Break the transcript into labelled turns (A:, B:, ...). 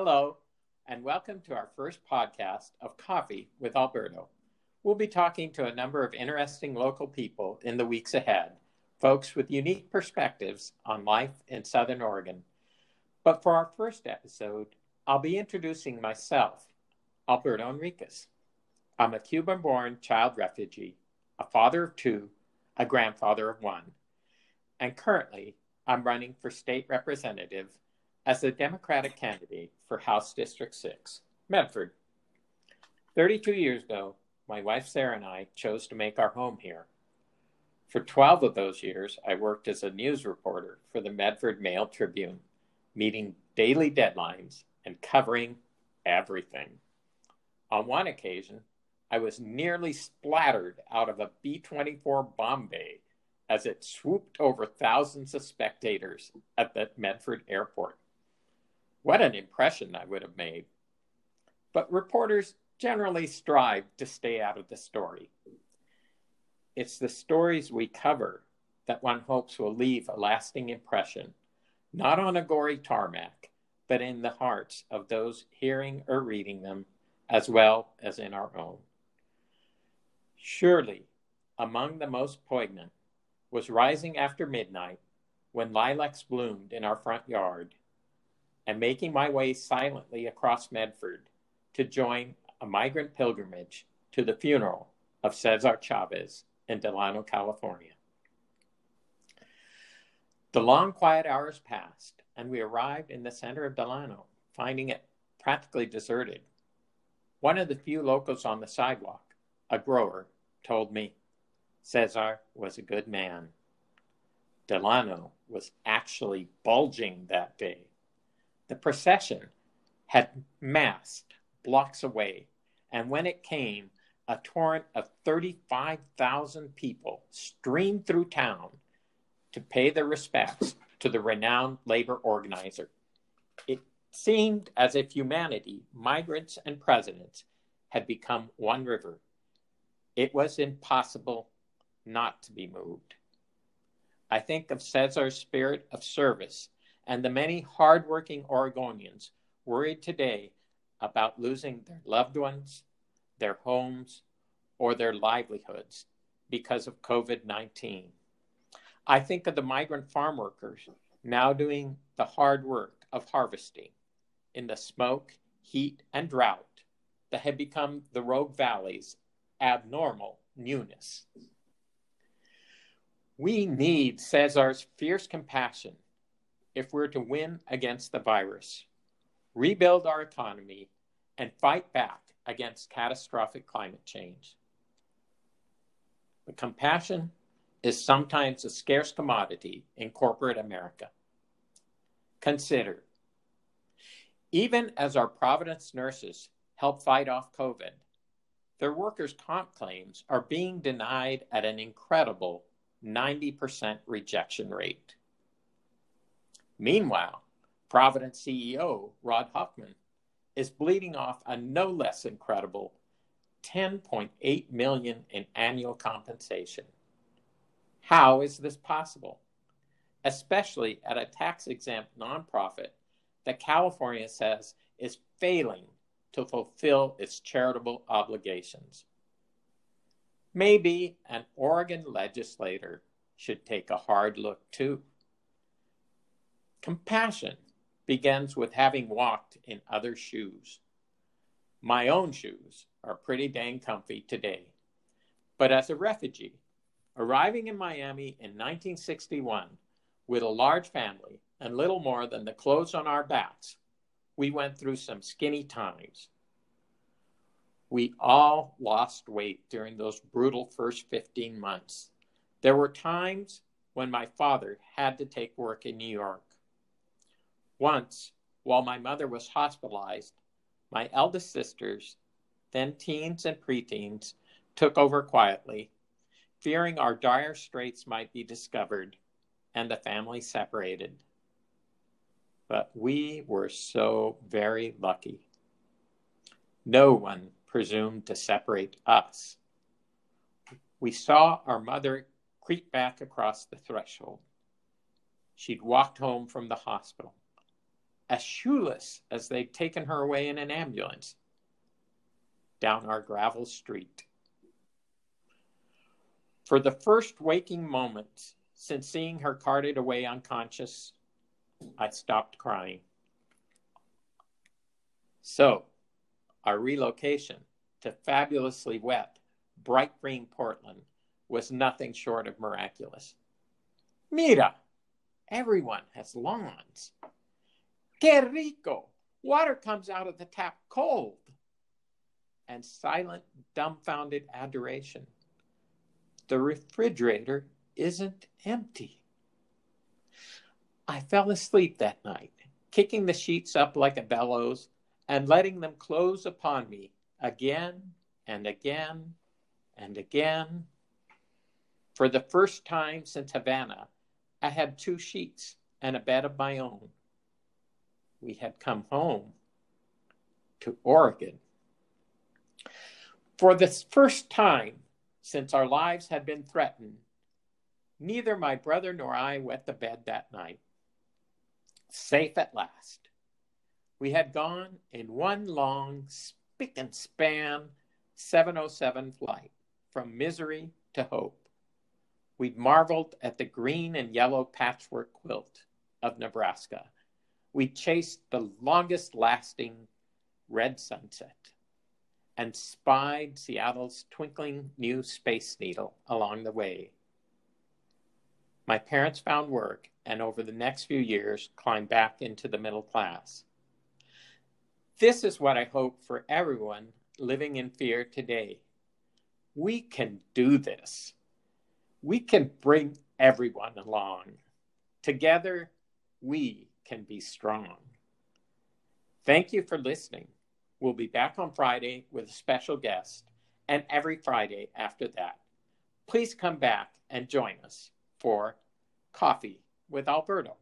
A: Hello, and welcome to our first podcast of Coffee with Alberto. We'll be talking to a number of interesting local people in the weeks ahead, folks with unique perspectives on life in Southern Oregon. But for our first episode, I'll be introducing myself, Alberto Enriquez. I'm a Cuban born child refugee, a father of two, a grandfather of one, and currently I'm running for state representative as the Democratic candidate for House District 6, Medford. 32 years ago, my wife Sarah and I chose to make our home here. For 12 of those years, I worked as a news reporter for the Medford Mail Tribune, meeting daily deadlines and covering everything. On one occasion, I was nearly splattered out of a B 24 bomber as it swooped over thousands of spectators at the Medford airport. What an impression I would have made. But reporters generally strive to stay out of the story. It's the stories we cover that one hopes will leave a lasting impression, not on a gory tarmac, but in the hearts of those hearing or reading them, as well as in our own. Surely, among the most poignant was rising after midnight when lilacs bloomed in our front yard and making my way silently across Medford to join a migrant pilgrimage to the funeral of Cesar Chavez in Delano, California. The long, quiet hours passed, and we arrived in the center of Delano, finding it practically deserted. One of the few locals on the sidewalk, a grower, told me Cesar was a good man. Delano was actually bulging that day the procession had massed blocks away, and when it came, a torrent of 35,000 people streamed through town to pay their respects to the renowned labor organizer. It seemed as if humanity, migrants, and presidents had become one river. It was impossible not to be moved. I think of Cesar's spirit of service and the many hardworking Oregonians worried today about losing their loved ones, their homes, or their livelihoods because of COVID 19. I think of the migrant farm workers now doing the hard work of harvesting in the smoke, heat, and drought that had become the Rogue Valley's abnormal newness. We need Cesar's fierce compassion if we're to win against the virus, rebuild our economy, and fight back against catastrophic climate change. But compassion is sometimes a scarce commodity in corporate America. Consider, even as our Providence nurses help fight off COVID, their workers' comp claims are being denied at an incredible 90% rejection rate. Meanwhile, Providence CEO Rod Hochman is bleeding off a no less incredible 10.8 million in annual compensation. How is this possible? Especially at a tax exempt nonprofit that California says is failing to fulfill its charitable obligations. Maybe an Oregon legislator should take a hard look too. Compassion begins with having walked in other shoes. My own shoes are pretty dang comfy today. But as a refugee, arriving in Miami in 1961 with a large family and little more than the clothes on our backs, we went through some skinny times. We all lost weight during those brutal first 15 months. There were times when my father had to take work in New York once, while my mother was hospitalized, my eldest sisters, then teens and preteens, took over quietly, fearing our dire straits might be discovered and the family separated. But we were so very lucky. No one presumed to separate us. We saw our mother creep back across the threshold. She'd walked home from the hospital as shoeless as they'd taken her away in an ambulance down our gravel street. For the first waking moments since seeing her carted away unconscious, I stopped crying. So, our relocation to fabulously wet, bright green Portland was nothing short of miraculous. Mira, everyone has lawns. Que rico! Water comes out of the tap cold. And silent, dumbfounded adoration. The refrigerator isn't empty. I fell asleep that night, kicking the sheets up like a bellows and letting them close upon me again and again and again. For the first time since Havana, I had two sheets and a bed of my own. We had come home to Oregon. For the first time since our lives had been threatened, neither my brother nor I wet the bed that night. Safe at last. We had gone in one long, spick and span 707 flight from misery to hope. We marveled at the green and yellow patchwork quilt of Nebraska. We chased the longest lasting red sunset and spied Seattle's twinkling new space needle along the way. My parents found work and over the next few years climbed back into the middle class. This is what I hope for everyone living in fear today. We can do this. We can bring everyone along. Together, we can be strong. Thank you for listening. We'll be back on Friday with a special guest and every Friday after that. Please come back and join us for Coffee with Alberto.